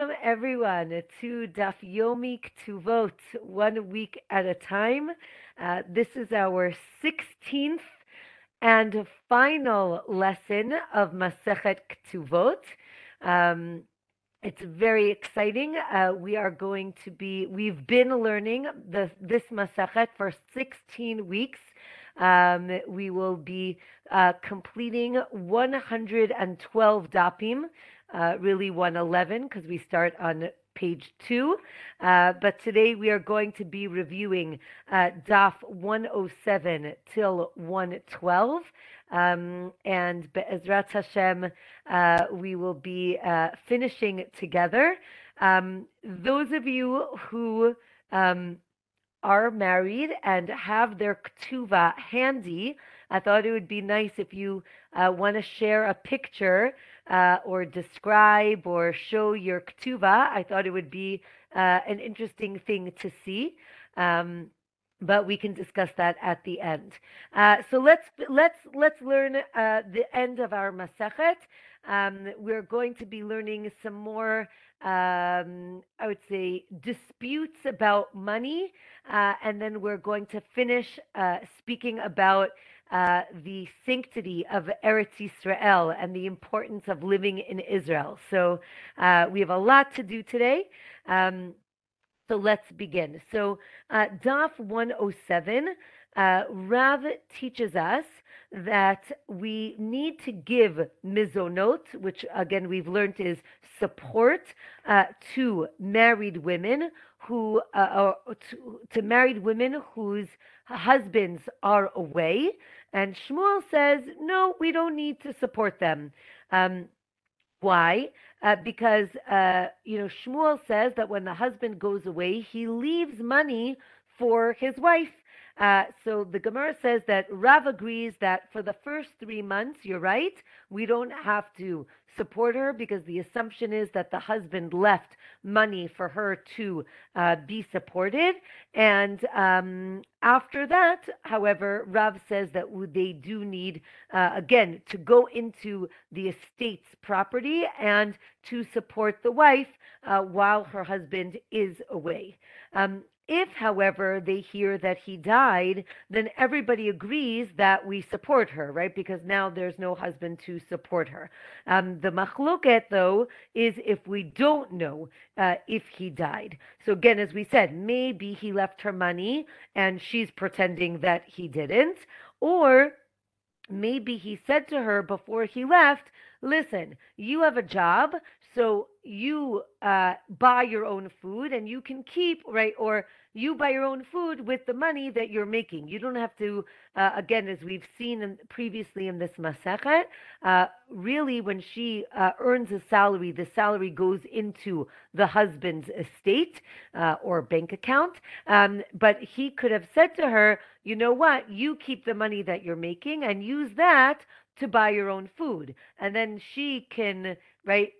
Welcome everyone to Daf Yomi Ktuvot, one week at a time. Uh, this is our 16th and final lesson of Masechet Ktuvot. Um, it's very exciting. Uh, we are going to be, we've been learning the, this Masechet for 16 weeks. Um, we will be uh, completing 112 dapim uh, really 111 because we start on page two. Uh, but today we are going to be reviewing uh, DAF 107 till 112. Um, and Be'ezrat Hashem, uh, we will be uh, finishing together. Um, those of you who um, are married and have their ktuva handy, I thought it would be nice if you uh, want to share a picture uh, or describe or show your ktuva. I thought it would be uh, an interesting thing to see. Um, but we can discuss that at the end. Uh, so let's let's let's learn uh, the end of our masachet. Um, we're going to be learning some more, um, I would say, disputes about money, uh, and then we're going to finish uh, speaking about uh, the sanctity of Eretz Israel and the importance of living in Israel. So uh, we have a lot to do today. Um, so let's begin. So uh, Daf 107, uh, Rav teaches us that we need to give mizonot, which again we've learned is support uh, to married women who, uh, to, to married women whose husbands are away. And Shmuel says, no, we don't need to support them. Um, why? Uh, because, uh, you know, Shmuel says that when the husband goes away, he leaves money for his wife. Uh, so the Gemara says that Rav agrees that for the first three months, you're right, we don't have to support her because the assumption is that the husband left money for her to uh, be supported. And um, after that, however, Rav says that they do need, uh, again, to go into the estate's property and to support the wife uh, while her husband is away. Um, if, however, they hear that he died, then everybody agrees that we support her, right? Because now there's no husband to support her. Um, the machloket, though, is if we don't know uh, if he died. So again, as we said, maybe he left her money and she's pretending that he didn't, or maybe he said to her before he left, listen, you have a job, so you uh, buy your own food and you can keep, right? Or you buy your own food with the money that you're making. You don't have to, uh, again, as we've seen in, previously in this Masachet, uh, really when she uh, earns a salary, the salary goes into the husband's estate uh, or bank account. Um, but he could have said to her, you know what, you keep the money that you're making and use that to buy your own food. And then she can, right,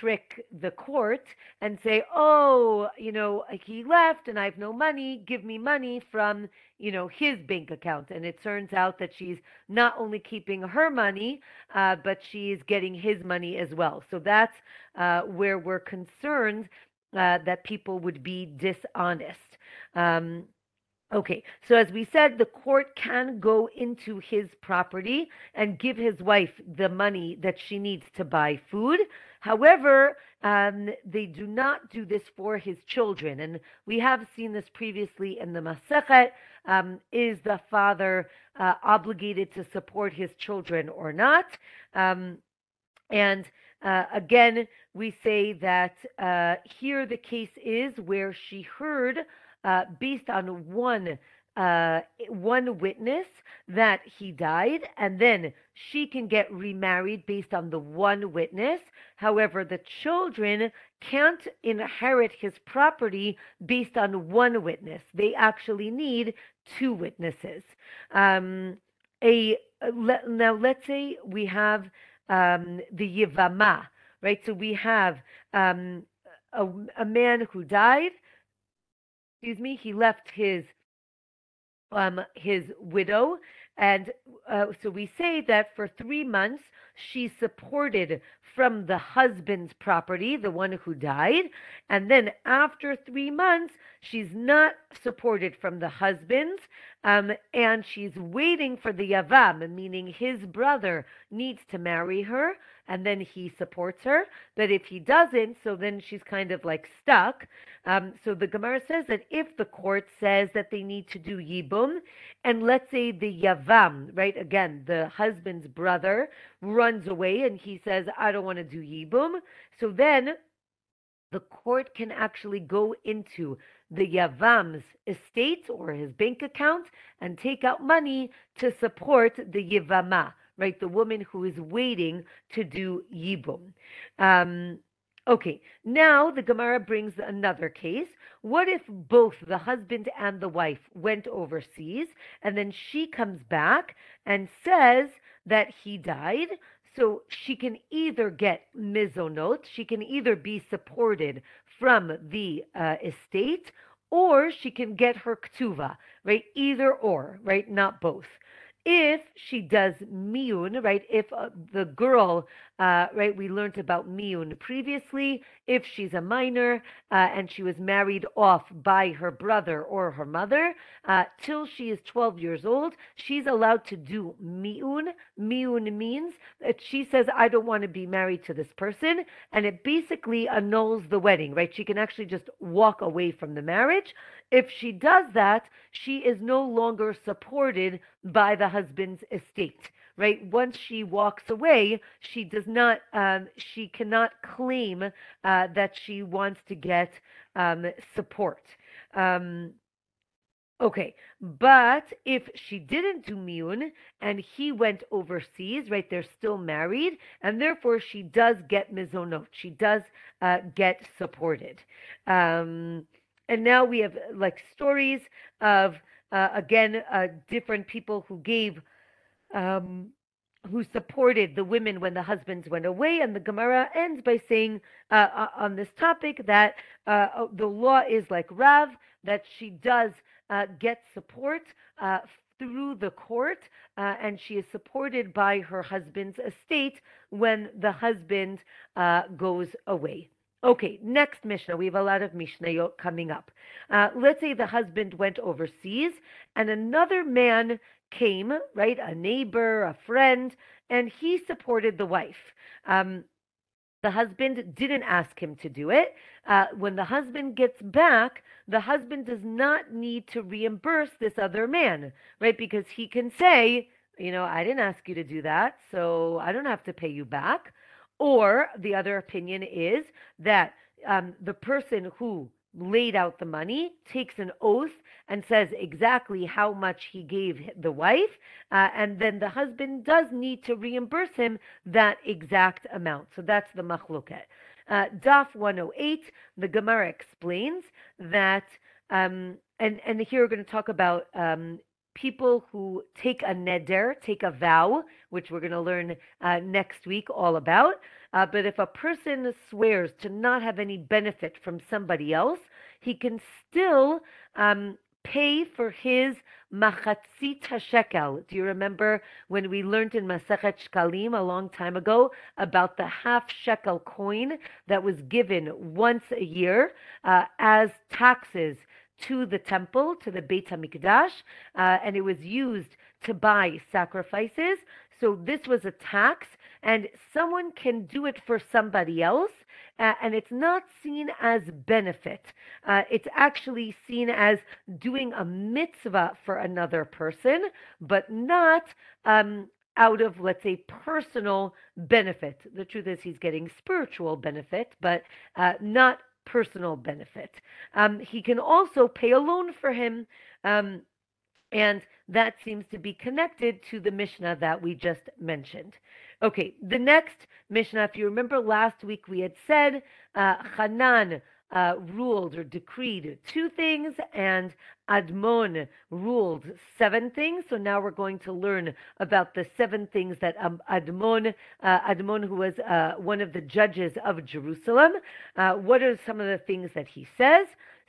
trick the court and say, oh, you know, he left and I have no money, give me money from, you know, his bank account. And it turns out that she's not only keeping her money, uh, but she's getting his money as well. So that's uh, where we're concerned uh, that people would be dishonest. Um, Okay, so as we said, the court can go into his property and give his wife the money that she needs to buy food. However, um, they do not do this for his children. And we have seen this previously in the Masechet. Um, is the father uh, obligated to support his children or not? Um, and uh, again, we say that uh, here the case is where she heard, uh, based on one uh, one witness that he died, and then she can get remarried based on the one witness. However, the children can't inherit his property based on one witness. They actually need two witnesses. Um, a now let's say we have um, the yivama, right? So we have um, a, a man who died. Excuse me. He left his um, his widow. And uh, so we say that for three months she's supported from the husband's property, the one who died. And then after three months, she's not supported from the husband's, um, and she's waiting for the Yavam, meaning his brother needs to marry her, and then he supports her. But if he doesn't, so then she's kind of like stuck. Um, so the Gemara says that if the court says that they need to do Yibum, and let's say the Yavam, right, again, the husband's brother runs away and he says, I don't want to do Yibum, so then the court can actually go into the Yavam's estate or his bank account and take out money to support the Yivama right? The woman who is waiting to do Yibum. Um, okay, now the Gemara brings another case. What if both the husband and the wife went overseas and then she comes back and says that he died? So she can either get mizonot, she can either be supported from the uh, estate, or she can get her ktuva, right? Either or, right? Not both if she does miun, right? If uh, the girl, uh, right? We learned about miun previously. If she's a minor uh, and she was married off by her brother or her mother uh, till she is 12 years old, she's allowed to do miun. Miun means that she says, "I don't want to be married to this person," and it basically annuls the wedding, right? She can actually just walk away from the marriage. If she does that, she is no longer supported by the husband's estate, right? Once she walks away, she does not, um, she cannot claim uh, that she wants to get um, support. Um, Okay, but if she didn't do miun and he went overseas, right? They're still married, and therefore she does get mizonot. She does uh, get supported. Um, and now we have like stories of uh, again uh, different people who gave um, who supported the women when the husbands went away and the gemara ends by saying uh, uh on this topic that uh, oh, the law is like rav that she does uh, get support through the court, uh, and she is supported by her husband's estate when the husband uh, goes away. Okay, next Mishnah. We have a lot of Mishnah coming up. Uh, let's say the husband went overseas and another man came, right? A neighbor, a friend, and he supported the wife. Um, the husband didn't ask him to do it. Uh, when the husband gets back, the husband does not need to reimburse this other man, right? Because he can say, you know, I didn't ask you to do that, so I don't have to pay you back. Or the other opinion is that um, the person who laid out the money takes an oath and says exactly how much he gave the wife, uh, and then the husband does need to reimburse him that exact amount. So that's the machloket. Uh, Daf 108, the Gemara explains that, um, and and here we're going to talk about um, people who take a neder, take a vow, which we're going to learn uh, next week all about. Uh, but if a person swears to not have any benefit from somebody else, he can still um, pay for his machatzit hashekel. Do you remember when we learned in Masechet Shkalim a long time ago about the half shekel coin that was given once a year uh, as taxes to the temple, to the Beit HaMikdash, uh, and it was used to buy sacrifices. So this was a tax, and someone can do it for somebody else, uh, and it's not seen as benefit. Uh, it's actually seen as doing a mitzvah for another person, but not um, out of, let's say, personal benefit. The truth is, he's getting spiritual benefit, but uh, not personal benefit. Um, he can also pay a loan for him. Um, and that seems to be connected to the Mishnah that we just mentioned. Okay, the next Mishnah, if you remember last week, we had said uh, Hanan uh, ruled or decreed two things, and Admon ruled seven things. So now we're going to learn about the seven things that um, Admon, uh, Admon, who was uh, one of the judges of Jerusalem, uh, what are some of the things that he says?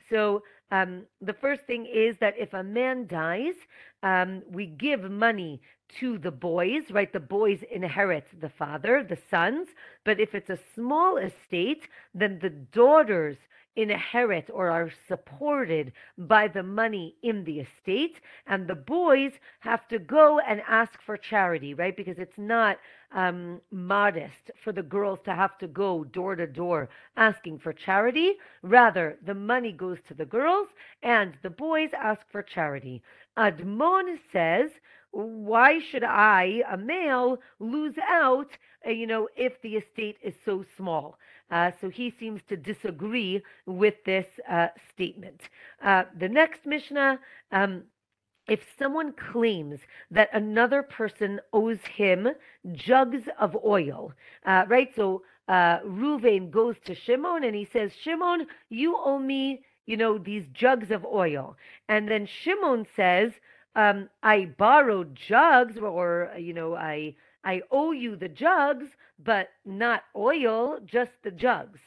So um, the first thing is that if a man dies, um, we give money to the boys, right? The boys inherit the father, the sons. But if it's a small estate, then the daughters inherit or are supported by the money in the estate. And the boys have to go and ask for charity right? Because it's not um, modest for the girls to have to go door to door asking for charity. Rather the money goes to the girls and the boys ask for charity. Admon says why should I, a male, lose out, uh, you know, if the estate is so small? Uh, so he seems to disagree with this uh, statement. Uh, the next Mishnah, um, if someone claims that another person owes him jugs of oil, uh, right? So uh, Reuven goes to Shimon and he says, Shimon, you owe me, you know, these jugs of oil. And then Shimon says, um, I borrowed jugs, or you know, I I owe you the jugs, but not oil, just the jugs.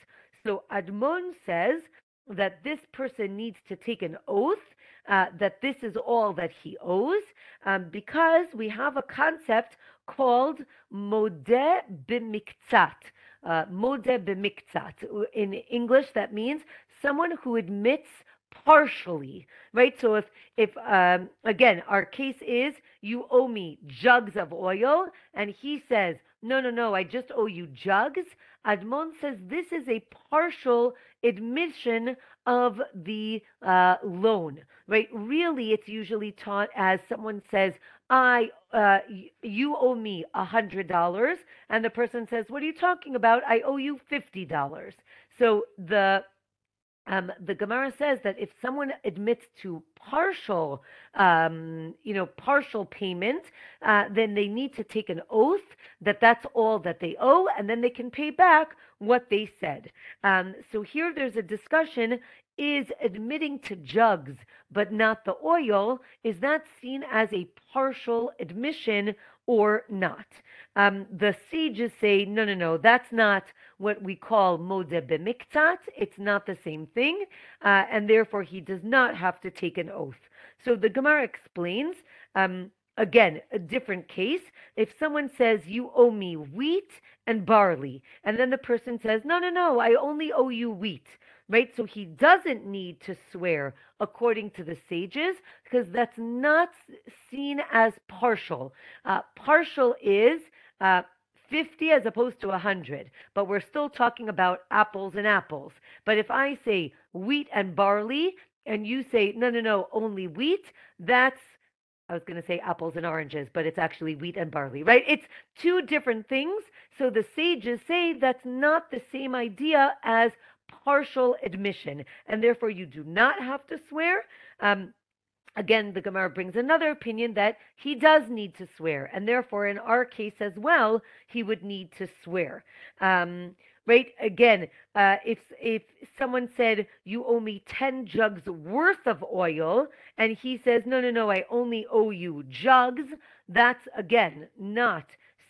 So Admon says that this person needs to take an oath uh, that this is all that he owes, um, because we have a concept called modeh b'miktzat. Uh, modeh b'miktzat. In English, that means someone who admits partially, right? So if if um, again our case is you owe me jugs of oil, and he says no, no, no, I just owe you jugs. Admon says this is a partial admission of the uh, loan, right? Really, it's usually taught as someone says, "I, uh, you owe me a hundred dollars," and the person says, "What are you talking about? I owe you fifty dollars." So the um, the Gemara says that if someone admits to partial, um, you know, partial payment, uh, then they need to take an oath that that's all that they owe, and then they can pay back what they said. Um, so here there's a discussion: is admitting to jugs but not the oil is that seen as a partial admission or not? Um, the sages say, no, no, no, that's not what we call modeh b'miktzat. It's not the same thing, uh, and therefore he does not have to take an oath. So the Gemara explains. Um, again, a different case. If someone says, You owe me wheat and barley, and then the person says, No, no, no, I only owe you wheat, right? So he doesn't need to swear according to the sages because that's not seen as partial. Uh, partial is uh, 50 as opposed to 100, but we're still talking about apples and apples. But if I say wheat and barley, and you say, no, no, no, only wheat, that's, I was going to say apples and oranges, but it's actually wheat and barley, right? It's two different things. So the sages say that's not the same idea as partial admission, and therefore you do not have to swear. Um, Again, the Gemara brings another opinion that he does need to swear, and therefore, in our case as well, he would need to swear. Um, right? Again, uh, if if someone said you owe me ten jugs worth of oil, and he says no, no, no, I only owe you jugs, that's again not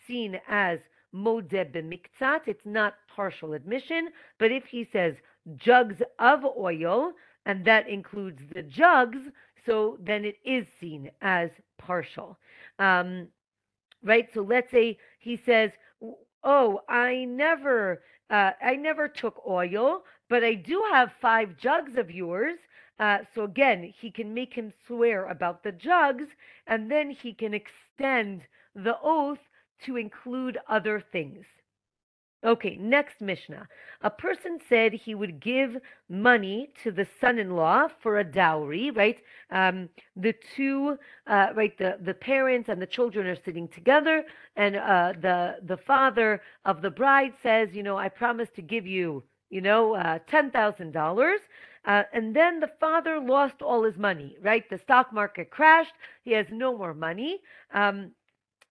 seen as modeh b'miktzat. It's not partial admission. But if he says jugs of oil, and that includes the jugs, so then it is seen as partial. Um, right? So let's say he says, "Oh, I never, uh, I never took oil, but I do have five jugs of yours." Uh, so again, he can make him swear about the jugs, and then he can extend the oath to include other things. Okay, next Mishnah. A person said he would give money to the son-in-law for a dowry, right? Um, the two, uh, right, the, the parents and the children are sitting together, and uh, the the father of the bride says, you know, I promise to give you, you know, uh, ten thousand dollars. Uh, and then the father lost all his money, right? The stock market crashed. He has no more money. Um,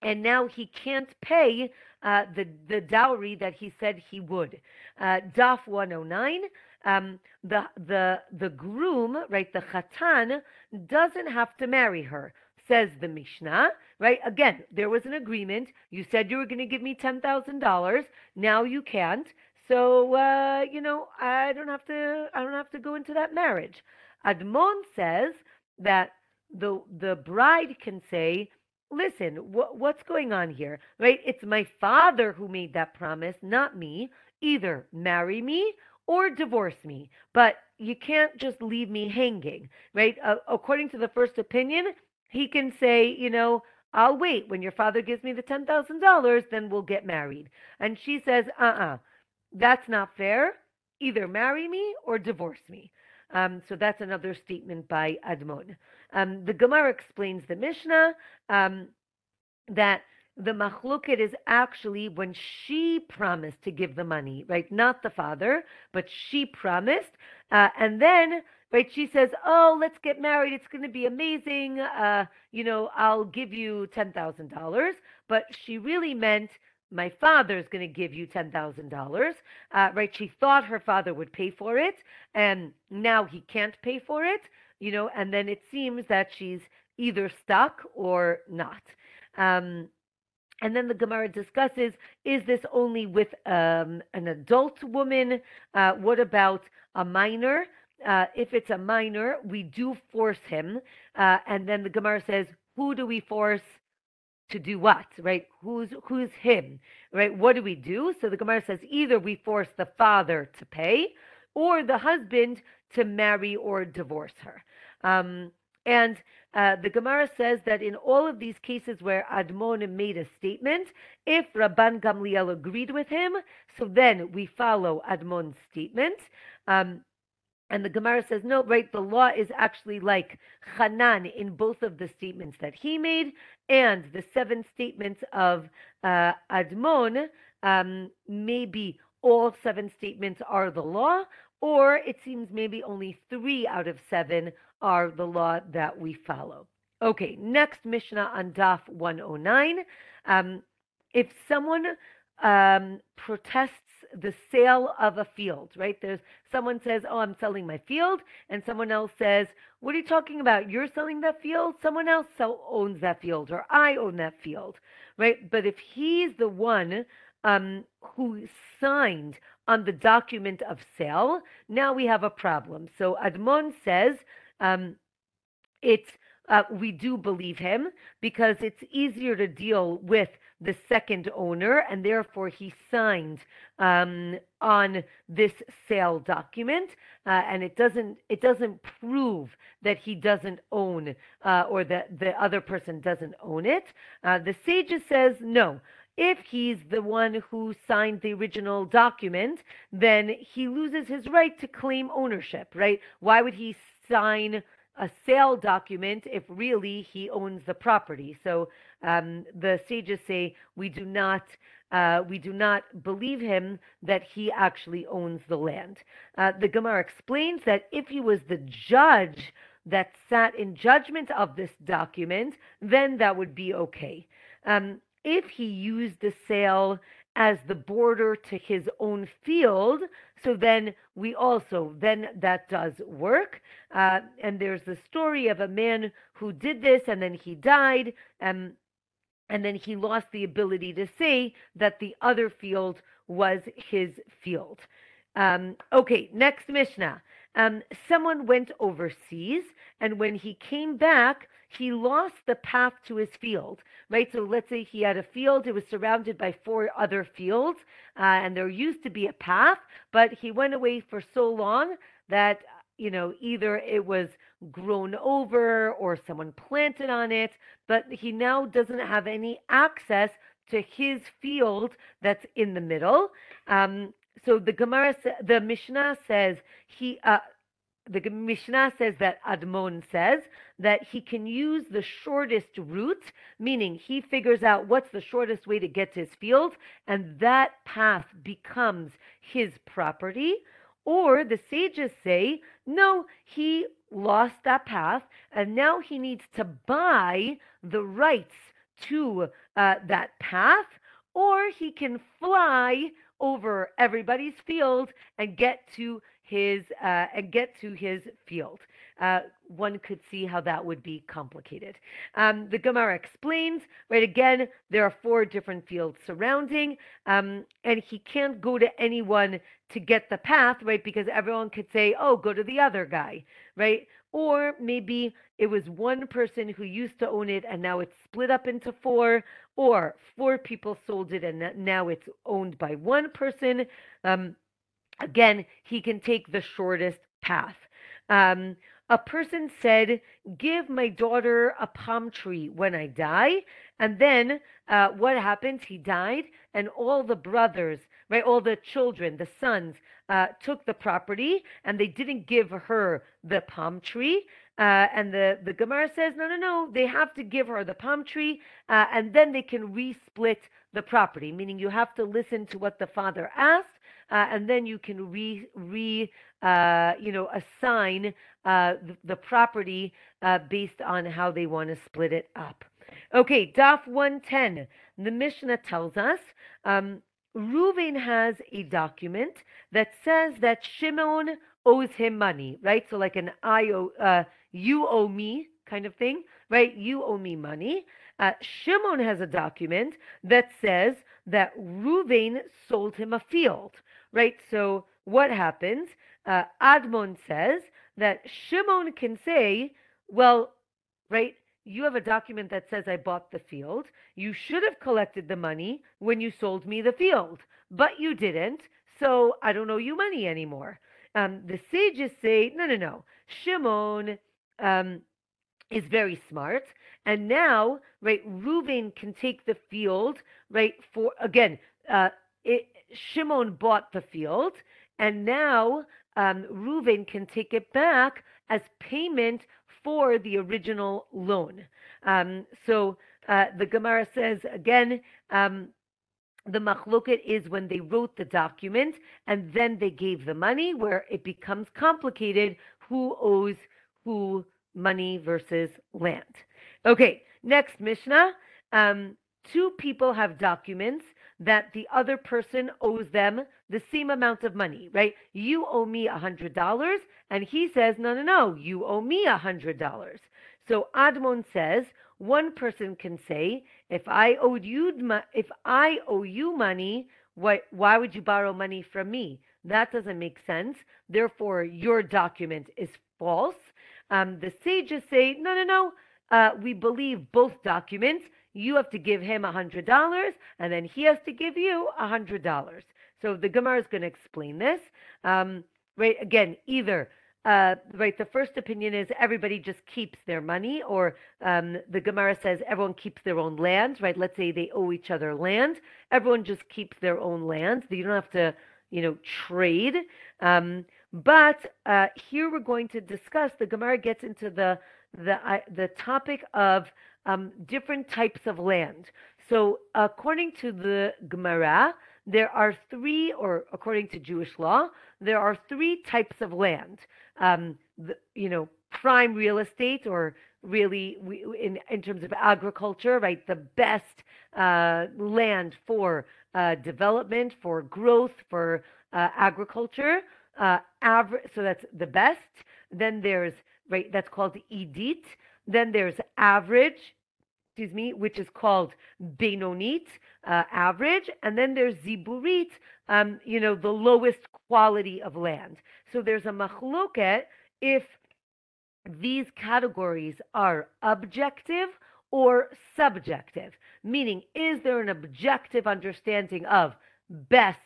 and now he can't pay uh, the the dowry that he said he would. Uh, Daf 109. Um, the the the groom, right, the chatan, doesn't have to marry her. Says the Mishnah, right? Again, there was an agreement. You said you were going to give me ten thousand dollars. Now you can't. So uh, you know, I don't have to. I don't have to go into that marriage. Admon says that the the bride can say, listen, wh- what's going on here? Right? It's my father who made that promise, not me. Either marry me or divorce me, but you can't just leave me hanging, right? Uh, according to the first opinion, he can say, you know, I'll wait. When your father gives me the $10,000, then we'll get married. And she says, uh uh-uh, uh, that's not fair. Either marry me or divorce me. Um, so that's another statement by Admon. Um, the Gemara explains the Mishnah um, that the machloket is actually when she promised to give the money, right? Not the father, but she promised. Uh, and then, right, she says, Oh, let's get married. It's going to be amazing. Uh, you know, I'll give you $10,000. But she really meant, my father is going to give you $10,000, uh, right? She thought her father would pay for it, and now he can't pay for it, you know, and then it seems that she's either stuck or not. Um, and then the Gemara discusses is this only with um, an adult woman? Uh, what about a minor? Uh, if it's a minor, we do force him. Uh, and then the Gemara says, who do we force to do what? Right? Who's who's him? Right? What do we do? So the Gemara says either we force the father to pay, or the husband to marry or divorce her. Um, and uh, the Gemara says that in all of these cases where Admon made a statement, if Rabban Gamliel agreed with him, so then we follow Admon's statement. Um, and the Gemara says, no, right, the law is actually like Hanan in both of the statements that he made and the seven statements of uh, Admon. Um, maybe all seven statements are the law, or it seems maybe only three out of seven are the law that we follow. Okay, next Mishnah on Daf 109. Um, if someone um, protests the sale of a field, right? There's someone says, "Oh, I'm selling my field," and someone else says, "What are you talking about? You're selling that field? Someone else owns that field, or I own that field, right?" But if he's the one um, who signed on the document of sale, now we have a problem. So Admon says um, it's uh, we do believe him because it's easier to deal with the second owner, and therefore he signed um, on this sale document, uh, and it doesn't it doesn't prove that he doesn't own uh, or that the other person doesn't own it. Uh, the sages says no. If he's the one who signed the original document, then he loses his right to claim ownership, right? Why would he sign a sale document if really he owns the property? So um, the sages say we do not uh, we do not believe him that he actually owns the land. Uh, the Gemara explains that if he was the judge that sat in judgment of this document, then that would be okay. Um, if he used the sale as the border to his own field, so then we also, then that does work. Uh, and there's the story of a man who did this and then he died. Um, and then he lost the ability to say that the other field was his field. Um, okay, next Mishnah. Um, someone went overseas, and when he came back, he lost the path to his field, right? So let's say he had a field, it was surrounded by four other fields, uh, and there used to be a path, but he went away for so long that, you know, either it was grown over or someone planted on it, but he now doesn't have any access to his field that's in the middle. Um, so the Gemara, the Mishnah says he, uh, the Mishnah says that Admon says that he can use the shortest route, meaning he figures out what's the shortest way to get to his field, and that path becomes his property. Or the sages say, no, he lost that path, and now he needs to buy the rights to uh, that path, or he can fly over everybody's field and get to his uh, and get to his field. Uh, one could see how that would be complicated. Um, the Gemara explains, right again, there are four different fields surrounding, um, and he can't go to anyone to get the path, right? Because everyone could say, oh, go to the other guy, right? or maybe it was one person who used to own it and now it's split up into four, or four people sold it and now it's owned by one person. Um, again, he can take the shortest path. Um, a person said, Give my daughter a palm tree when I die. And then uh, what happened? He died, and all the brothers, right, all the children, the sons, uh, took the property and they didn't give her the palm tree. Uh, and the, the Gemara says, no, no, no, they have to give her the palm tree uh, and then they can resplit the property, meaning you have to listen to what the father asked uh, and then you can re, re uh, you know, assign uh, the, the, property uh, based on how they want to split it up. Okay, Daf 110. The Mishnah tells us um, Reuven has a document that says that Shimon owes him money, right? So like an I owe, uh, you owe me kind of thing, right? You owe me money. Uh, Shimon has a document that says that Reuven sold him a field, right? So what happens? Uh, Admon says that Shimon can say, well, right, you have a document that says I bought the field. You should have collected the money when you sold me the field, but you didn't, so I don't owe you money anymore. Um, the sages say, no, no, no. Shimon um, is very smart, and now, right, Reuven can take the field, right, for, again, uh, it, Shimon bought the field, and now um, Reuven can take it back as payment for the original loan. Um, so uh, the Gemara says again, um, the machloket is when they wrote the document and then they gave the money, where it becomes complicated who owes who money versus land. Okay, next Mishnah. Um, two people have documents that the other person owes them the same amount of money, right? You owe me a hundred dollars, and he says, no, no, no, you owe me a hundred dollars. So Admon says one person can say, if I owed you, if I owe you money, why, why would you borrow money from me? That doesn't make sense. Therefore, your document is false. Um, the sages say, no, no, no. Uh, we believe both documents you have to give him a hundred dollars, and then he has to give you a hundred dollars. So the Gemara is going to explain this. Um, right again, either uh, right, the first opinion is everybody just keeps their money, or um, the Gemara says everyone keeps their own land, right? Let's say they owe each other land. Everyone just keeps their own land. You don't have to, you know, trade. Um, but uh, here we're going to discuss. The Gemara gets into the the uh, the topic of um, different types of land. So, according to the Gemara, there are three, or according to Jewish law, there are three types of land. Um, the, you know, prime real estate, or really we, in in terms of agriculture, right? The best uh, land for uh, development, for growth, for uh, agriculture. Uh, average, so that's the best. Then there's right. That's called Iddit. Then there's average, excuse me, which is called Benonit, uh, average. And then there's Ziburit, um, you know, the lowest quality of land. So there's a machloket if these categories are objective or subjective, meaning is there an objective understanding of best,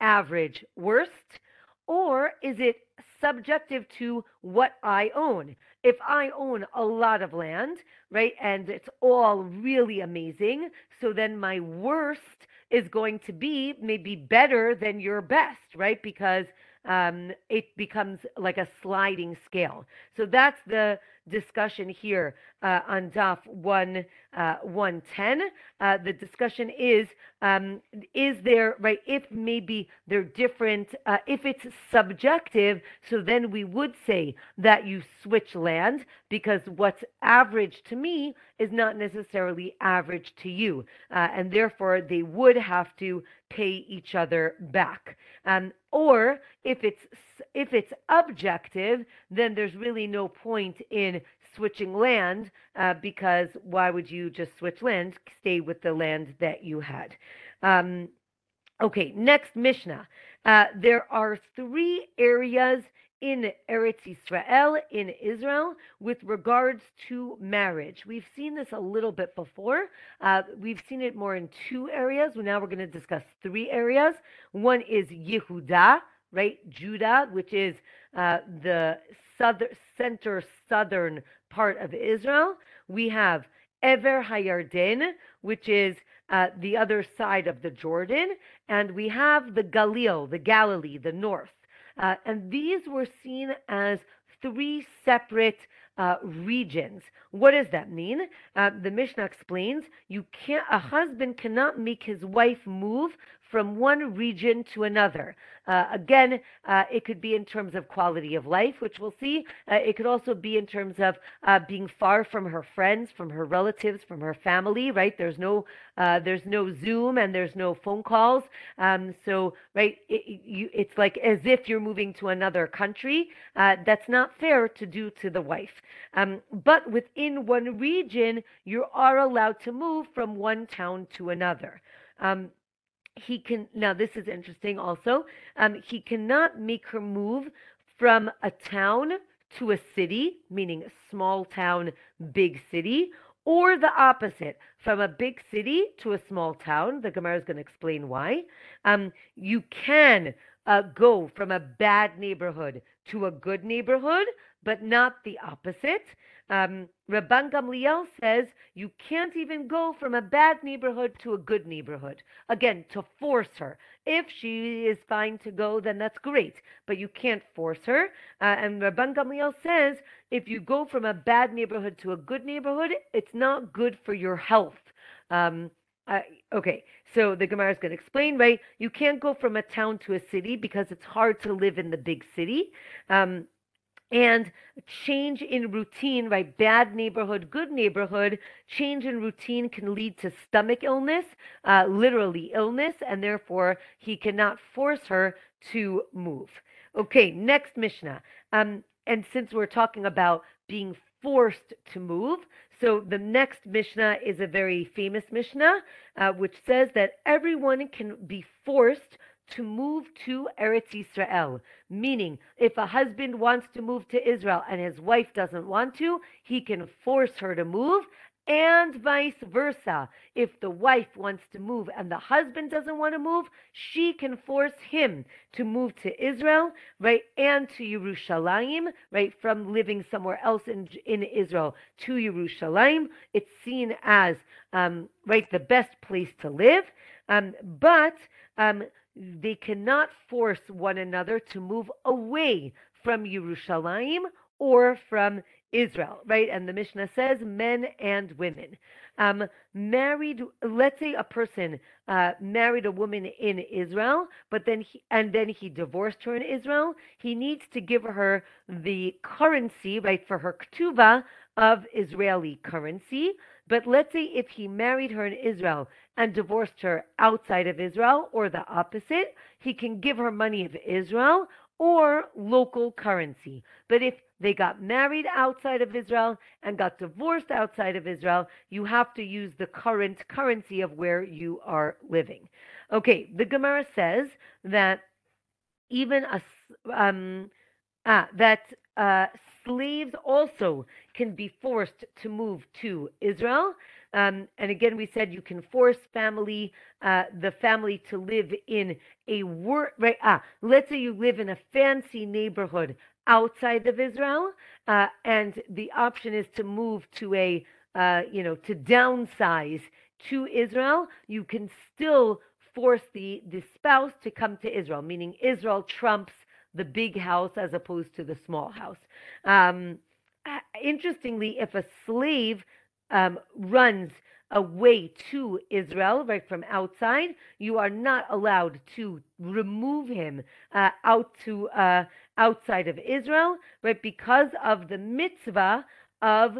average, worst, or is it subjective to what I own? If I own a lot of land, right, and it's all really amazing, so then my worst is going to be maybe better than your best, right? Because um, it becomes like a sliding scale. So that's the discussion here uh, on DAF 1 uh, 110. Uh, the discussion is um, is there right if maybe they're different uh, if it's subjective so then we would say that you switch land because what's average to me is not necessarily average to you uh, and therefore they would have to pay each other back um, or if it's if it's objective then there's really no point in switching land uh, because why would you just switch land? Stay with the land that you had. Um, okay, next Mishnah. Uh, there are three areas in Eretz Israel, in Israel, with regards to marriage. We've seen this a little bit before. Uh, we've seen it more in two areas. Well, now we're going to discuss three areas. One is Yehuda, right? Judah, which is uh, the southern, center southern part of Israel. We have Ever Hayarden, which is uh, the other side of the Jordan, and we have the Galil, the Galilee, the north. Uh, and these were seen as three separate uh, regions. What does that mean? Uh, the Mishnah explains you can't. A husband cannot make his wife move from one region to another. Uh, again, uh, it could be in terms of quality of life, which we'll see. Uh, it could also be in terms of uh, being far from her friends, from her relatives, from her family. Right? There's no uh, there's no Zoom and there's no phone calls. Um, so right, it, you, it's like as if you're moving to another country. Uh, that's not fair to do to the wife. Um, but within one region, you are allowed to move from one town to another. Um, he can now this is interesting also um, he cannot make her move from a town to a city meaning small town big city or the opposite from a big city to a small town. The gemara is going to explain why. Um, you can uh, go from a bad neighborhood to a good neighborhood but not the opposite um, Rabban Gamliel says you can't even go from a bad neighborhood to a good neighborhood. Again, to force her. If she is fine to go, then that's great, but you can't force her. Uh, and Rabban Gamliel says if you go from a bad neighborhood to a good neighborhood, it's not good for your health. Um, uh, okay, so the Gemara is going to explain, right? You can't go from a town to a city because it's hard to live in the big city. Um, and change in routine, right? Bad neighborhood, good neighborhood, change in routine can lead to stomach illness, uh, literally illness, and therefore he cannot force her to move. Okay, next Mishnah. Um, and since we're talking about being forced to move, so the next Mishnah is a very famous Mishnah, uh, which says that everyone can be forced to move to Eretz Israel. Meaning, if a husband wants to move to Israel and his wife doesn't want to, he can force her to move, and vice versa. If the wife wants to move and the husband doesn't want to move, she can force him to move to Israel, right, and to Yerushalayim, right, from living somewhere else in, in Israel to Yerushalayim. It's seen as, um, right, the best place to live. Um, but um, they cannot force one another to move away from Yerushalayim or from Israel, right? And the Mishnah says men and women. Um, married, let's say a person uh, married a woman in Israel, but then he, and then he divorced her in Israel. He needs to give her the currency, right, for her ktuva of Israeli currency. But let's say if he married her in Israel and divorced her outside of Israel, or the opposite, he can give her money of Israel or local currency. But if they got married outside of Israel and got divorced outside of Israel, you have to use the current currency of where you are living. Okay, the Gemara says that even a um, ah, that uh, slaves also can be forced to move to Israel. Um, and again, we said you can force family, uh, the family to live in a work, right? Ah, let's say you live in a fancy neighborhood outside of Israel, uh, and the option is to move to a, uh, you know, to downsize to Israel. You can still force the the spouse to come to Israel, meaning Israel trumps the big house as opposed to the small house. Um, interestingly, if a slave um, runs away to Israel, right from outside, you are not allowed to remove him uh, out to uh, outside of Israel, right? Because of the mitzvah of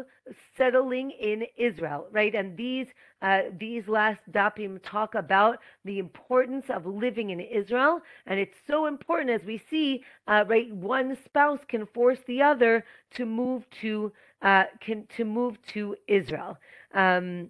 settling in Israel, right? And these uh, these last dapim talk about the importance of living in Israel, and it's so important as we see, uh, right? One spouse can force the other to move to uh, can to move to Israel. Um,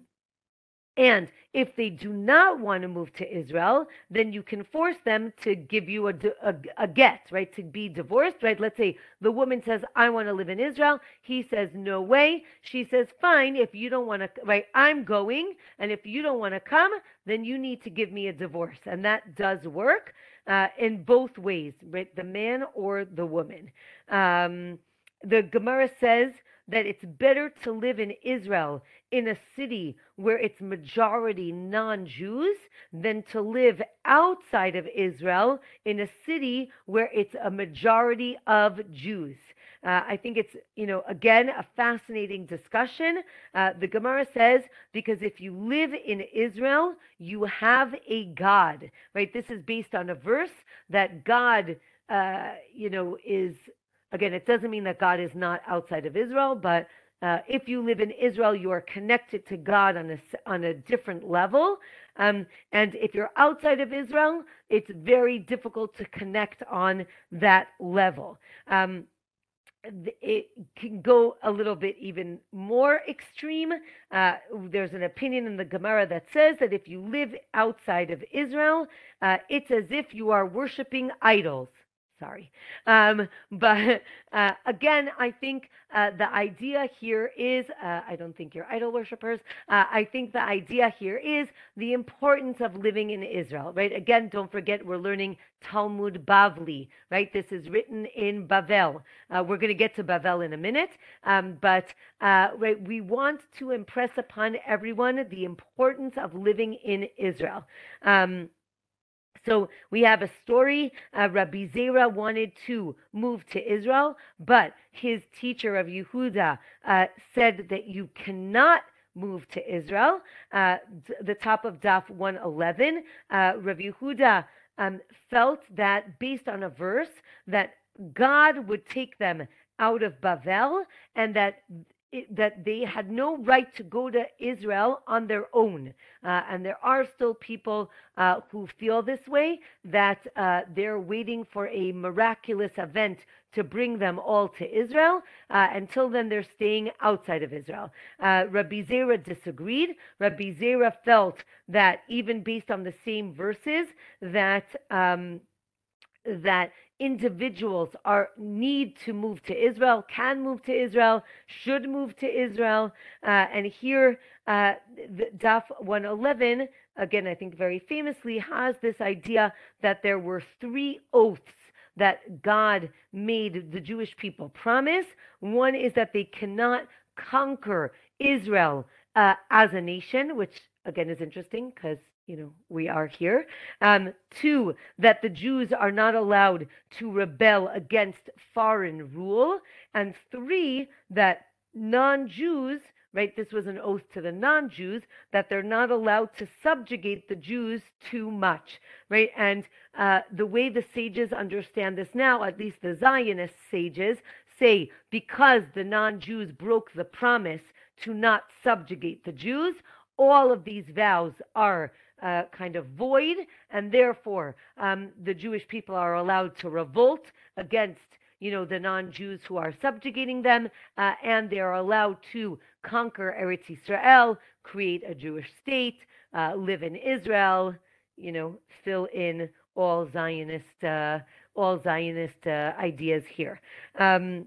And if they do not want to move to Israel, then you can force them to give you a, a, a, get, right? To be divorced, right? Let's say the woman says, I want to live in Israel. He says, no way. She says, fine. If you don't want to, right? I'm going. And if you don't want to come, then you need to give me a divorce. And that does work uh, in both ways, right? The man or the woman. Um, the Gemara says, that it's better to live in Israel in a city where it's majority non Jews than to live outside of Israel in a city where it's a majority of Jews. Uh, I think it's, you know, again, a fascinating discussion. Uh, the Gemara says, because if you live in Israel, you have a God, right? This is based on a verse that God, uh, you know, is Again, it doesn't mean that God is not outside of Israel, but uh, if you live in Israel, you are connected to God on a, on a different level. Um, and if you're outside of Israel, it's very difficult to connect on that level. Um, it can go a little bit even more extreme. Uh, there's an opinion in the Gemara that says that if you live outside of Israel, uh, it's as if you are worshiping idols. Sorry. Um, but uh, again, I think uh, the idea here is uh, I don't think you're idol worshippers. Uh, I think the idea here is the importance of living in Israel, right? Again, don't forget we're learning Talmud Bavli, right? This is written in Bavel. Uh, we're going to get to Bavel in a minute, um, but uh, right, we want to impress upon everyone the importance of living in Israel. Um, so we have a story. Uh, Rabbi Zera wanted to move to Israel, but his teacher Rav Yehuda uh, said that you cannot move to Israel. Uh, the top of Daf 111, uh, Rabbi Yehuda um, felt that based on a verse that God would take them out of Bavel and that that they had no right to go to Israel on their own. Uh, and there are still people uh, who feel this way, that uh, they're waiting for a miraculous event to bring them all to Israel. Uh, until then, they're staying outside of Israel. Uh, Rabbi Zera disagreed. Rabbi Zera felt that even based on the same verses, that um, that individuals are need to move to Israel, can move to Israel, should move to Israel. Uh, and here, uh, the Daf 111, again, I think very famously, has this idea that there were three oaths that God made the Jewish people promise. One is that they cannot conquer Israel uh, as a nation, which again is interesting because you know, we are here. Um, two, that the Jews are not allowed to rebel against foreign rule. And three, that non Jews, right, this was an oath to the non Jews, that they're not allowed to subjugate the Jews too much, right? And uh, the way the sages understand this now, at least the Zionist sages, say because the non Jews broke the promise to not subjugate the Jews, all of these vows are uh, kind of void, and therefore um, the Jewish people are allowed to revolt against you know the non-Jews who are subjugating them, uh, and they are allowed to conquer Eretz Israel, create a Jewish state, uh, live in Israel, you know, fill in all Zionist uh, all Zionist uh, ideas here. Um,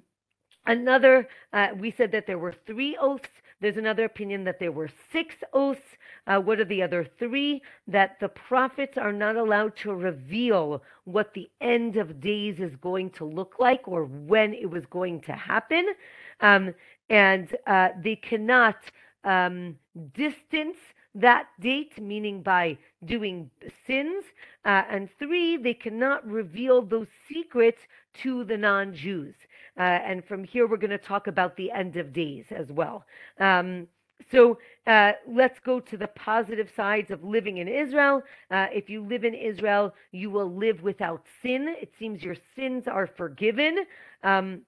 another, uh, we said that there were three oaths. There's another opinion that there were six oaths. Uh, what are the other three? That the prophets are not allowed to reveal what the end of days is going to look like or when it was going to happen. Um, and uh, they cannot um, distance that date, meaning by doing sins. Uh, and three, they cannot reveal those secrets to the non Jews. Uh, and from here, we're going to talk about the end of days as well. Um, so uh, let's go to the positive sides of living in Israel. Uh, if you live in Israel, you will live without sin. It seems your sins are forgiven. Um,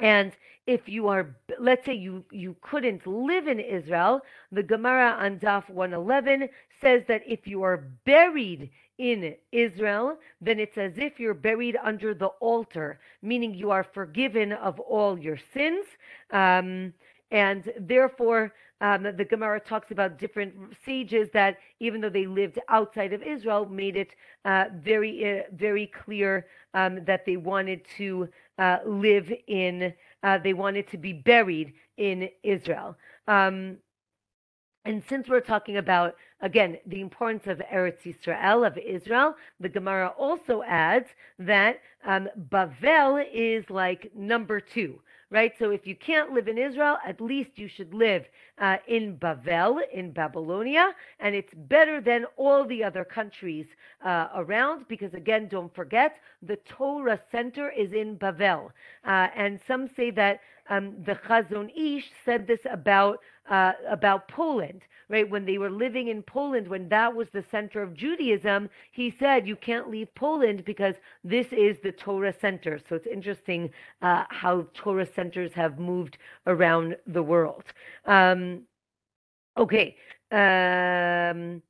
and if you are, let's say you, you couldn't live in Israel, the Gemara on Daf 111 says that if you are buried in Israel, then it's as if you're buried under the altar, meaning you are forgiven of all your sins. Um, and therefore, um, the Gemara talks about different sages that, even though they lived outside of Israel, made it uh, very, uh, very clear um, that they wanted to uh, live in, uh, they wanted to be buried in Israel. Um, and since we're talking about, again, the importance of Eretz Yisrael, of Israel, the Gemara also adds that um, Bavel is like number two right? So if you can't live in Israel, at least you should live uh, in Bavel, in Babylonia, and it's better than all the other countries uh, around because, again, don't forget, the Torah center is in Bavel. Uh, and some say that um, the Chazon Ish said this about uh, about Poland, right? When they were living in Poland, when that was the center of Judaism, he said you can't leave Poland because this is the Torah center. So it's interesting uh, how Torah centers have moved around the world. Um, okay. Um,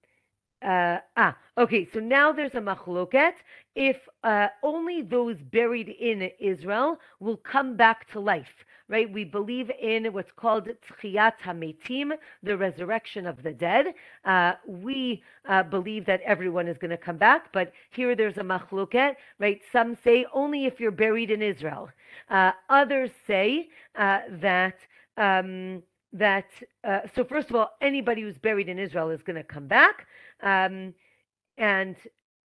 uh, ah, okay. So now there's a machloket. If uh, only those buried in Israel will come back to life right? We believe in what's called Tchiyat HaMetim, the resurrection of the dead. Uh, we uh, believe that everyone is going to come back, but here there's a machloket, right? Some say only if you're buried in Israel. Uh, others say uh, that. Um, that uh, so first of all anybody who's buried in israel is going to come back um, and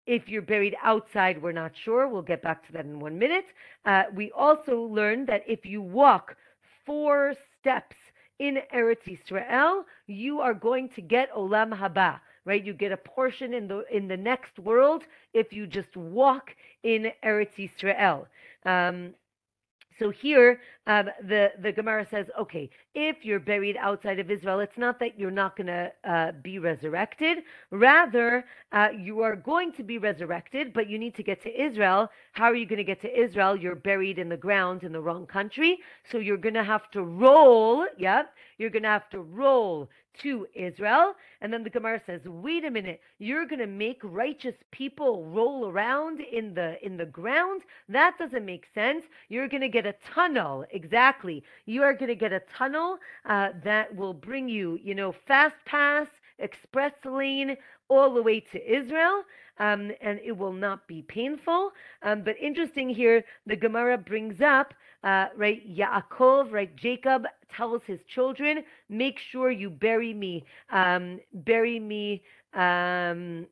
if you're buried outside, we're not sure. We'll get back to that in one minute. Uh, we also learned that if you walk four steps in Eretz Israel, you are going to get Olam Haba, right? You get a portion in the in the next world if you just walk in Eretz Israel. Um, so here, um, the the Gemara says, okay, if you're buried outside of Israel, it's not that you're not going to uh, be resurrected. Rather, uh, you are going to be resurrected, but you need to get to Israel. How are you going to get to Israel? You're buried in the ground in the wrong country, so you're going to have to roll. Yep, you're going to have to roll to Israel. And then the Gemara says, wait a minute, you're going to make righteous people roll around in the in the ground? That doesn't make sense. You're going to get a tunnel. Exactly. You are going to get a tunnel uh, that will bring you, you know, fast pass, express lane, all the way to Israel, um, and it will not be painful. Um, but interesting here, the Gemara brings up, uh, right, Yaakov, right, Jacob tells his children, make sure you bury me, um, bury me um,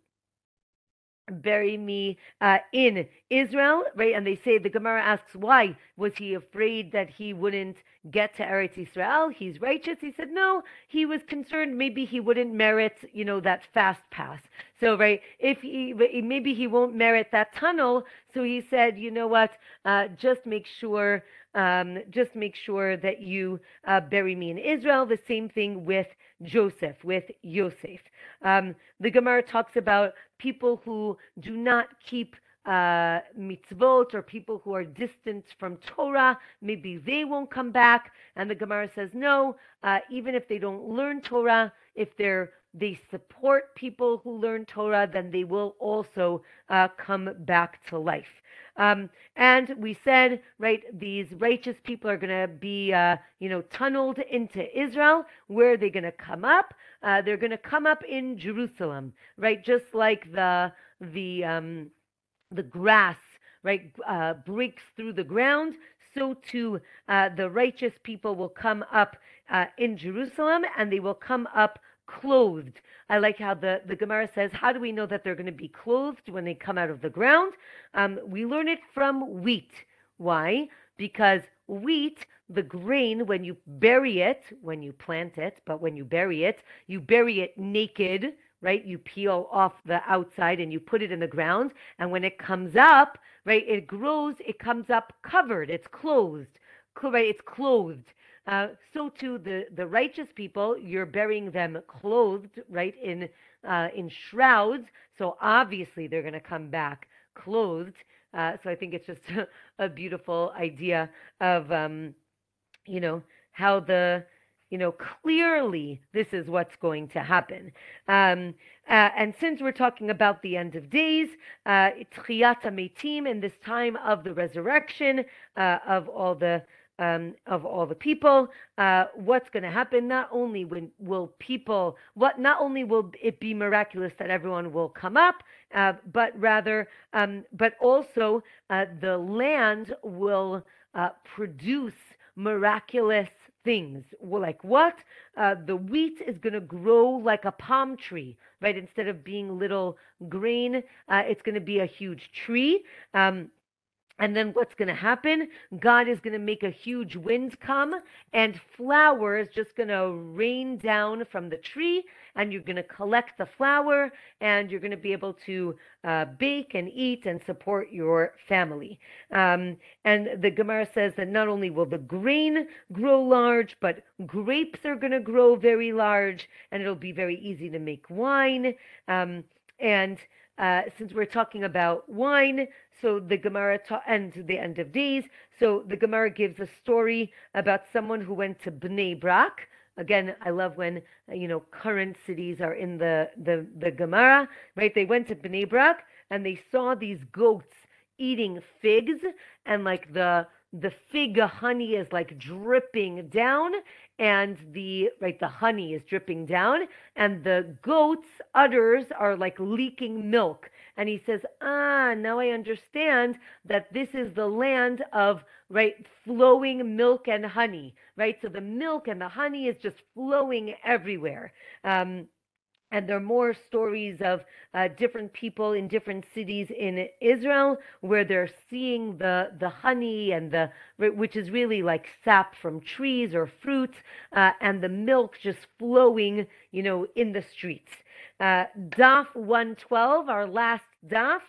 bury me uh, in Israel, right? And they say the Gemara asks why was he afraid that he wouldn't get to Eretz Israel? He's righteous. He said no. He was concerned maybe he wouldn't merit, you know, that fast pass. So right, if he maybe he won't merit that tunnel. So he said, you know what? Uh, just make sure. Um, just make sure that you uh, bury me in Israel. The same thing with Joseph, with Yosef. Um, the Gemara talks about people who do not keep uh, mitzvot or people who are distant from Torah, maybe they won't come back. And the Gemara says, no, uh, even if they don't learn Torah, if they're they support people who learn Torah, then they will also uh, come back to life. Um, and we said, right, these righteous people are going to be, uh, you know, tunneled into Israel. Where are they going to come up? Uh, they're going to come up in Jerusalem, right? Just like the the um, the grass, right, uh, breaks through the ground. So too, uh, the righteous people will come up uh, in Jerusalem, and they will come up clothed. I like how the, the Gemara says, how do we know that they're going to be clothed when they come out of the ground? Um, we learn it from wheat. Why? Because wheat, the grain, when you bury it, when you plant it, but when you bury it, you bury it naked, right? You peel off the outside and you put it in the ground. And when it comes up, right, it grows, it comes up covered, it's closed, right? It's clothed. Uh, so too the the righteous people, you're burying them clothed, right in uh, in shrouds. So obviously they're going to come back clothed. Uh, so I think it's just a, a beautiful idea of um, you know how the you know clearly this is what's going to happen. Um, uh, and since we're talking about the end of days, uh, Tchiyat Metim, in this time of the resurrection uh, of all the um, of all the people. Uh, what's going to happen? Not only when will people, what not only will it be miraculous that everyone will come up, uh, but rather, um, but also uh, the land will uh, produce miraculous things. Well, like what? Uh, the wheat is going to grow like a palm tree, right? Instead of being little grain, uh, it's going to be a huge tree. Um, and then what's going to happen? God is going to make a huge wind come, and flour is just going to rain down from the tree, and you're going to collect the flour, and you're going to be able to uh, bake and eat and support your family. Um, and the Gemara says that not only will the grain grow large, but grapes are going to grow very large, and it'll be very easy to make wine. Um, and uh, since we're talking about wine, so the Gemara ta- and the end of days. So the Gemara gives a story about someone who went to Bnei Brak. Again, I love when uh, you know current cities are in the the the Gemara, right? They went to Bnei Brak and they saw these goats eating figs, and like the the fig honey is like dripping down and the right the honey is dripping down and the goats udders are like leaking milk and he says ah now i understand that this is the land of right flowing milk and honey right? So the milk and the honey is just flowing everywhere. Um, and there are more stories of uh, different people in different cities in Israel where they're seeing the the honey and the which is really like sap from trees or fruits uh, and the milk just flowing, you know, in the streets. Uh, Daf 112, our last Daf.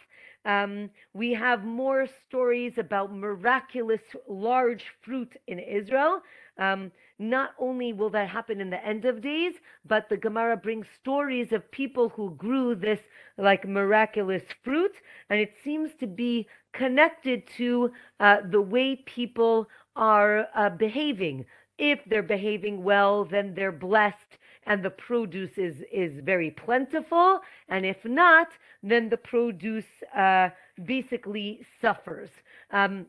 Um, we have more stories about miraculous large fruit in Israel. Um, not only will that happen in the end of days, but the Gemara brings stories of people who grew this like miraculous fruit, and it seems to be connected to uh, the way people are uh, behaving. If they're behaving well, then they're blessed and the produce is, is very plentiful. And if not, then the produce uh, basically suffers. Um,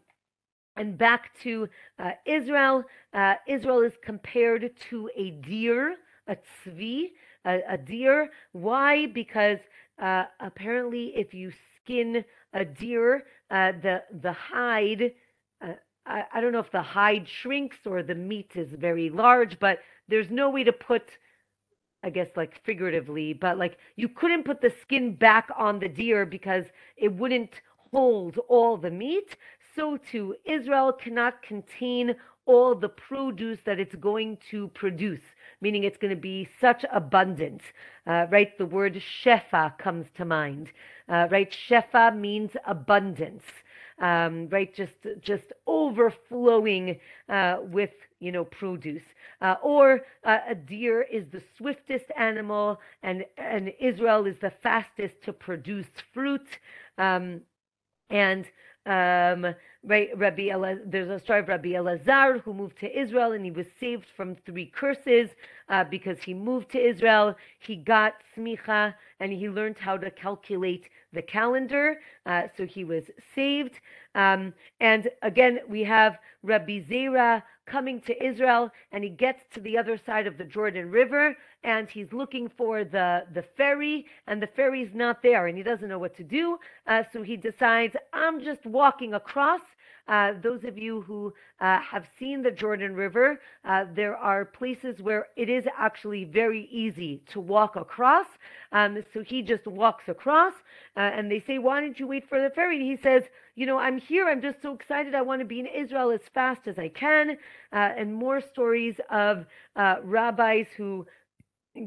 and back to uh, Israel. Uh, Israel is compared to a deer, a tzvi, a, a deer. Why? Because uh, apparently, if you skin a deer, uh, the the hide. Uh, I, I don't know if the hide shrinks or the meat is very large, but there's no way to put I guess like figuratively, but like you couldn't put the skin back on the deer because it wouldn't hold all the meat so too Israel cannot contain all the produce that it's going to produce, meaning it's going to be such abundance. Uh, right? The word shefa comes to mind. Uh, right? Shefa means abundance. Um, right? Just just overflowing uh, with you know produce. Uh, or uh, a deer is the swiftest animal, and and Israel is the fastest to produce fruit. Um, and um, right, Rabbi Ele- there's a story of Rabbi Elazar who moved to Israel and he was saved from three curses uh, because he moved to Israel. He got smicha and he learned how to calculate the calendar, uh, so he was saved. Um, and again, we have Rabbi Zera coming to Israel, and he gets to the other side of the Jordan River, and he's looking for the the ferry, and the ferry's not there, and he doesn't know what to do. Uh, so he decides, I'm just walking across. Uh, those of you who uh, have seen the Jordan River, uh, there are places where it is actually very easy to walk across. Um, so he just walks across, uh, and they say, Why didn't you wait for the ferry? And he says, You know, I'm here. I'm just so excited. I want to be in Israel as fast as I can. Uh, and more stories of rabbis who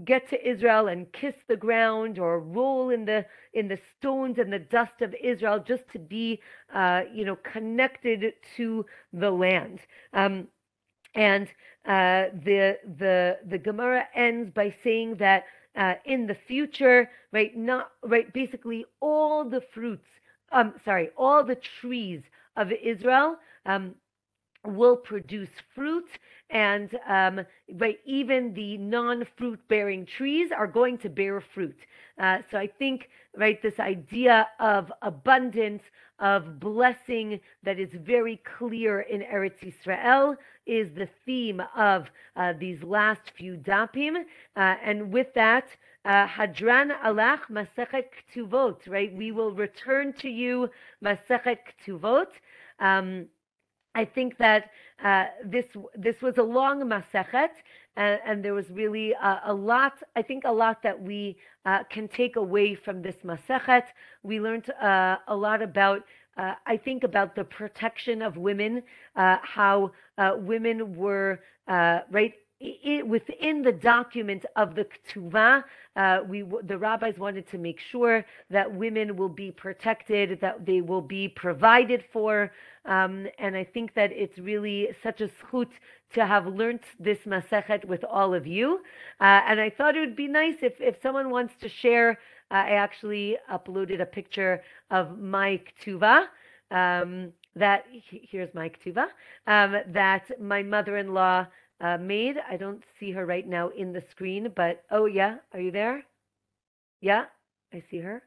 get to Israel and kiss the ground or roll in the in the stones and the dust of Israel just to be uh, you know connected to the land. Um, and uh, the the the Gemara ends by saying that uh, in the future, right, not right, basically all the fruits, um, sorry, all the trees of Israel um, will produce fruit and um, even the non-fruit bearing trees are going to bear fruit uh, so i think right this idea of abundance of blessing that is very clear in eretz israel is the theme of uh, these last few dapim uh, and with that uh, Hadran alach Masechet Ktuvot, right? We will return to you Masechet Ktuvot. Um, I think that uh, this this was a long masechet, and, and there was really a, a, lot. I think a lot that we uh, can take away from this masechet. We learned uh, a lot about. Uh, I think about the protection of women, uh, how uh, women were right it, within the document of the ketuvah, uh, we the rabbis wanted to make sure that women will be protected, that they will be provided for, um, and I think that it's really such a zchut to have learned this masechet with all of you. Uh, and I thought it would be nice if if someone wants to share. Uh, I actually uploaded a picture of my ketuvah. Um, that here's my ketuvah. Um, that my mother-in-law uh, made. I don't see her right now in the screen, but oh yeah, are you there? Yeah, I see her.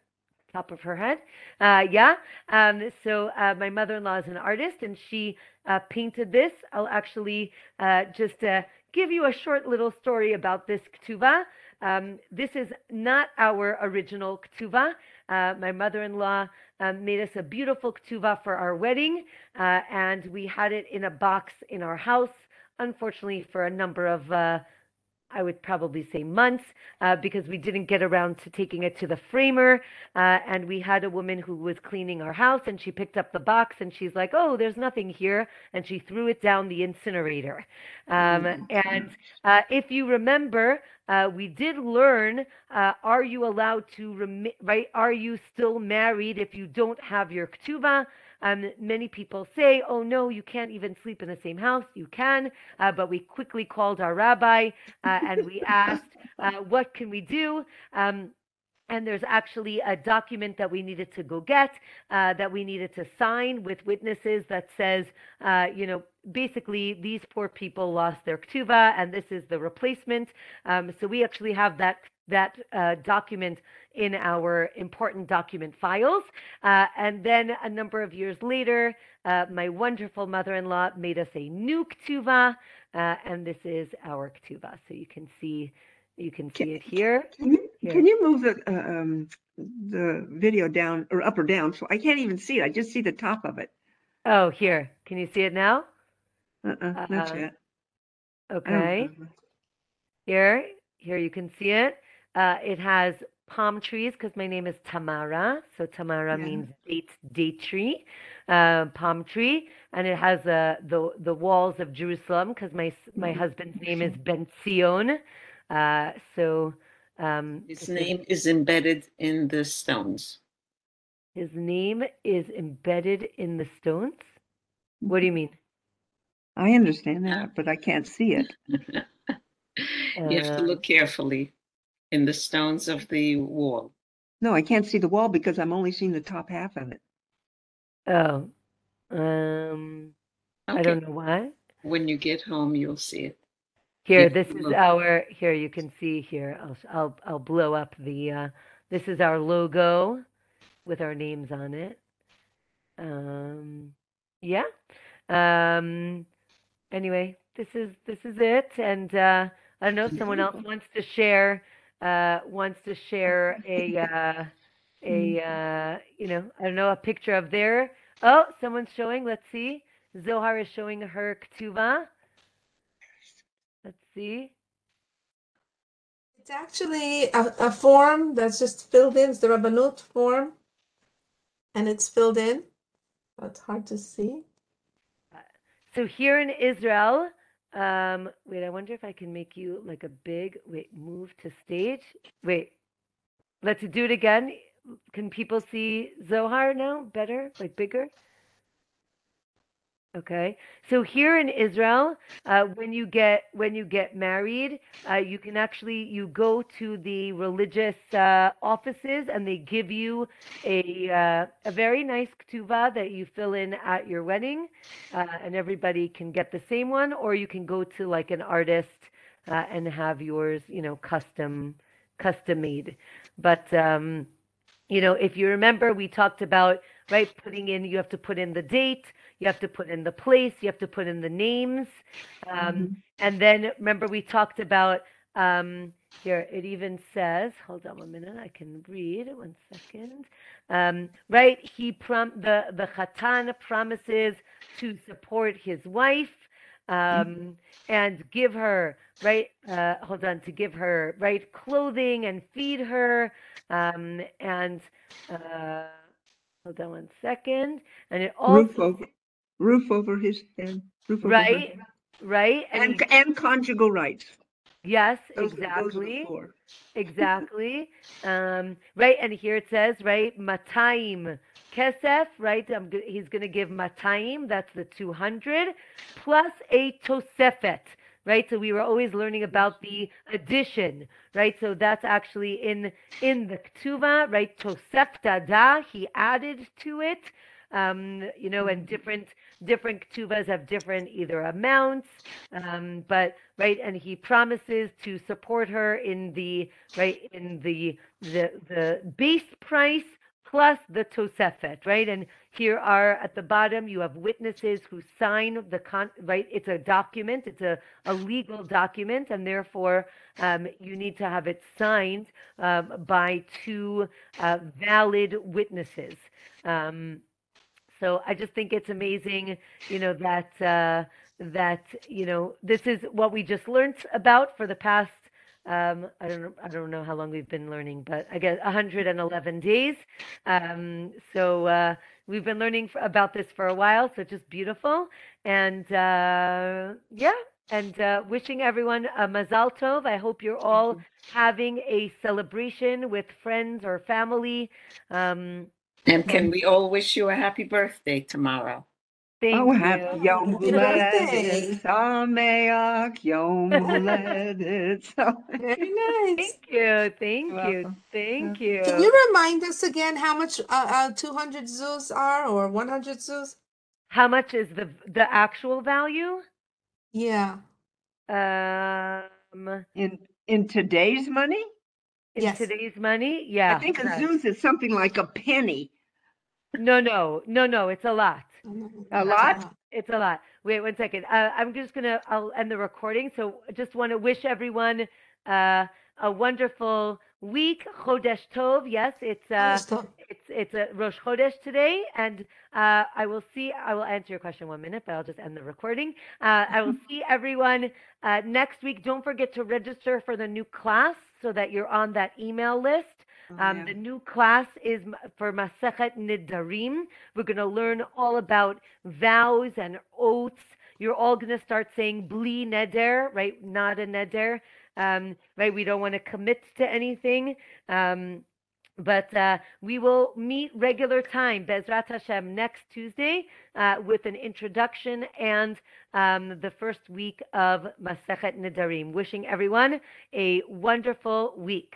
Top of her head. Uh, yeah. Um, so uh, my mother-in-law is an artist, and she uh, painted this. I'll actually uh, just uh, give you a short little story about this ketuvah. Um, this is not our original ketuvah. my mother-in-law um, made us a beautiful ketuvah for our wedding, and we had it in a box in our house unfortunately, for a number of, uh, I would probably say months, uh, because we didn't get around to taking it to the framer. Uh, and we had a woman who was cleaning our house and she picked up the box and she's like, oh, there's nothing here. And she threw it down the incinerator. Um, mm-hmm. and uh, if you remember, uh, we did learn uh, are you allowed to, rem- right? Are you still married if you don't have your ketubah? Um, many people say, oh no, you can't even sleep in the same house. You can, uh, but we quickly called our rabbi uh, and we asked, uh, what can we do? Um, and there's actually a document that we needed to go get uh, that we needed to sign with witnesses that says uh, you know basically these poor people lost their ktuva and this is the replacement um, so we actually have that that uh, document in our important document files. Uh, and then a number of years later, uh, my wonderful mother-in-law made us a new ktuva, uh, and this is our ktuva. So you can see, you can see can, it here. Can you, here. Can you move the uh, um, the video down or up or down? So I can't even see it. I just see the top of it. Oh, here. Can you see it now? Uh-uh, not uh, yet. Okay. Here, here you can see it. Uh, it has palm trees because my name is Tamara. So Tamara yeah. means date date tree, uh, palm tree, and it has uh, the the walls of Jerusalem because my my mm-hmm. husband's name is Ben Zion. Uh, so um, his name is embedded in the stones. His name is embedded in the stones. What do you mean? I understand that, but I can't see it. you have to look carefully in the stones of the wall. No, I can't see the wall because I'm only seeing the top half of it. Oh, um, I don't know why. When you get home, you'll see it. Here, this is our. Here, you can see here. I'll I'll I'll blow up the. Uh, this is our logo, with our names on it. Um, yeah. Um. Anyway, this is this is it, and uh, I don't know if someone else wants to share uh, wants to share a uh, a uh, you know I don't know a picture of their oh someone's showing let's see. Zohar is showing her ktuva let's see. It's actually a, a form that's just filled in. It's the Rabbanut form and it's filled in it's hard to see. So here in Israel um, wait, I wonder if I can make you like a big, wait, move to stage. Wait, let's do it again. Can people see Zohar now better, like bigger? Okay, so here in Israel, uh, when you get when you get married, uh, you can actually you go to the religious uh, offices and they give you a uh, a very nice ketubah that you fill in at your wedding, uh, and everybody can get the same one, or you can go to like an artist uh, and have yours, you know, custom custom made. But um, you know, if you remember, we talked about right putting in you have to put in the date you have to put in the place you have to put in the names um, Mhm. and then remember we talked about um, here it even says hold on one minute i can read one second. Um, right he prom the the khatan promises to support his wife um, and give her right uh, hold on to give her right clothing and feed her um, and uh, hold on one second and it also Roof over, roof over his head, roof over right head. right and, And, and conjugal rights. yes Those are- those exactly exactly um, right and here it says right mataim kesef right I'm, he's going to give mataim that's the 200 plus a tosefet right so we were always learning about the addition right so that's actually in in the ktuva right tosefta da he added to it um, you know and different different ktuvas have different either amounts um, but right and he promises to support her in the right in the the the base price plus the tosefet right? And here are at the bottom you have witnesses who sign the con right it's a document it's a, a legal document and therefore um, you need to have it signed um, by two uh, valid witnesses. Um, so I just think it's amazing, you know, that uh, that you know this is what we just learned about for the past. Um, I don't know. I don't know how long we've been learning, but I guess 111 days. Um, so uh, we've been learning about this for a while. So just beautiful, and uh, yeah, and uh, wishing everyone a mazal tov. I hope you're all having a celebration with friends or family. Um, And can we all wish you a happy birthday tomorrow? thank Oh, you. happy Yom Happy birthday. Haledet, Sameach, Yom Haledet. So- Very nice. Thank you, thank You're you, welcome. thank you. Can you remind us again how much uh, uh, 200 zuz are or 100 zuz? How much is the the actual value? Yeah. Um, In, in today's money, in Yes. today's money, yeah. I think a correct. zuz is something like a penny. No, no, no, no. It's a lot. A lot? It's a lot. Wait one second. Uh, I'm just gonna. I'll end the recording. So I just want to wish everyone uh, a wonderful week. Chodesh Tov. Yes, it's uh, it's it's a Rosh Chodesh today, and uh, I will see. I will answer your question in one minute, but I'll just end the recording. Uh, I will see everyone uh, next week. Don't forget to register for the new class so that you're on that email list. Oh, Um, yeah. The new class is for Masechet Nedarim. We're going to learn all about vows and oaths. You're all going to start saying bli neder, right? Not a neder, um, right? We don't want to commit to anything. Um, but uh, we will meet regular time, Bezrat Hashem, next Tuesday uh, with an introduction and um, the first week of Masechet Nedarim. Wishing everyone a wonderful week.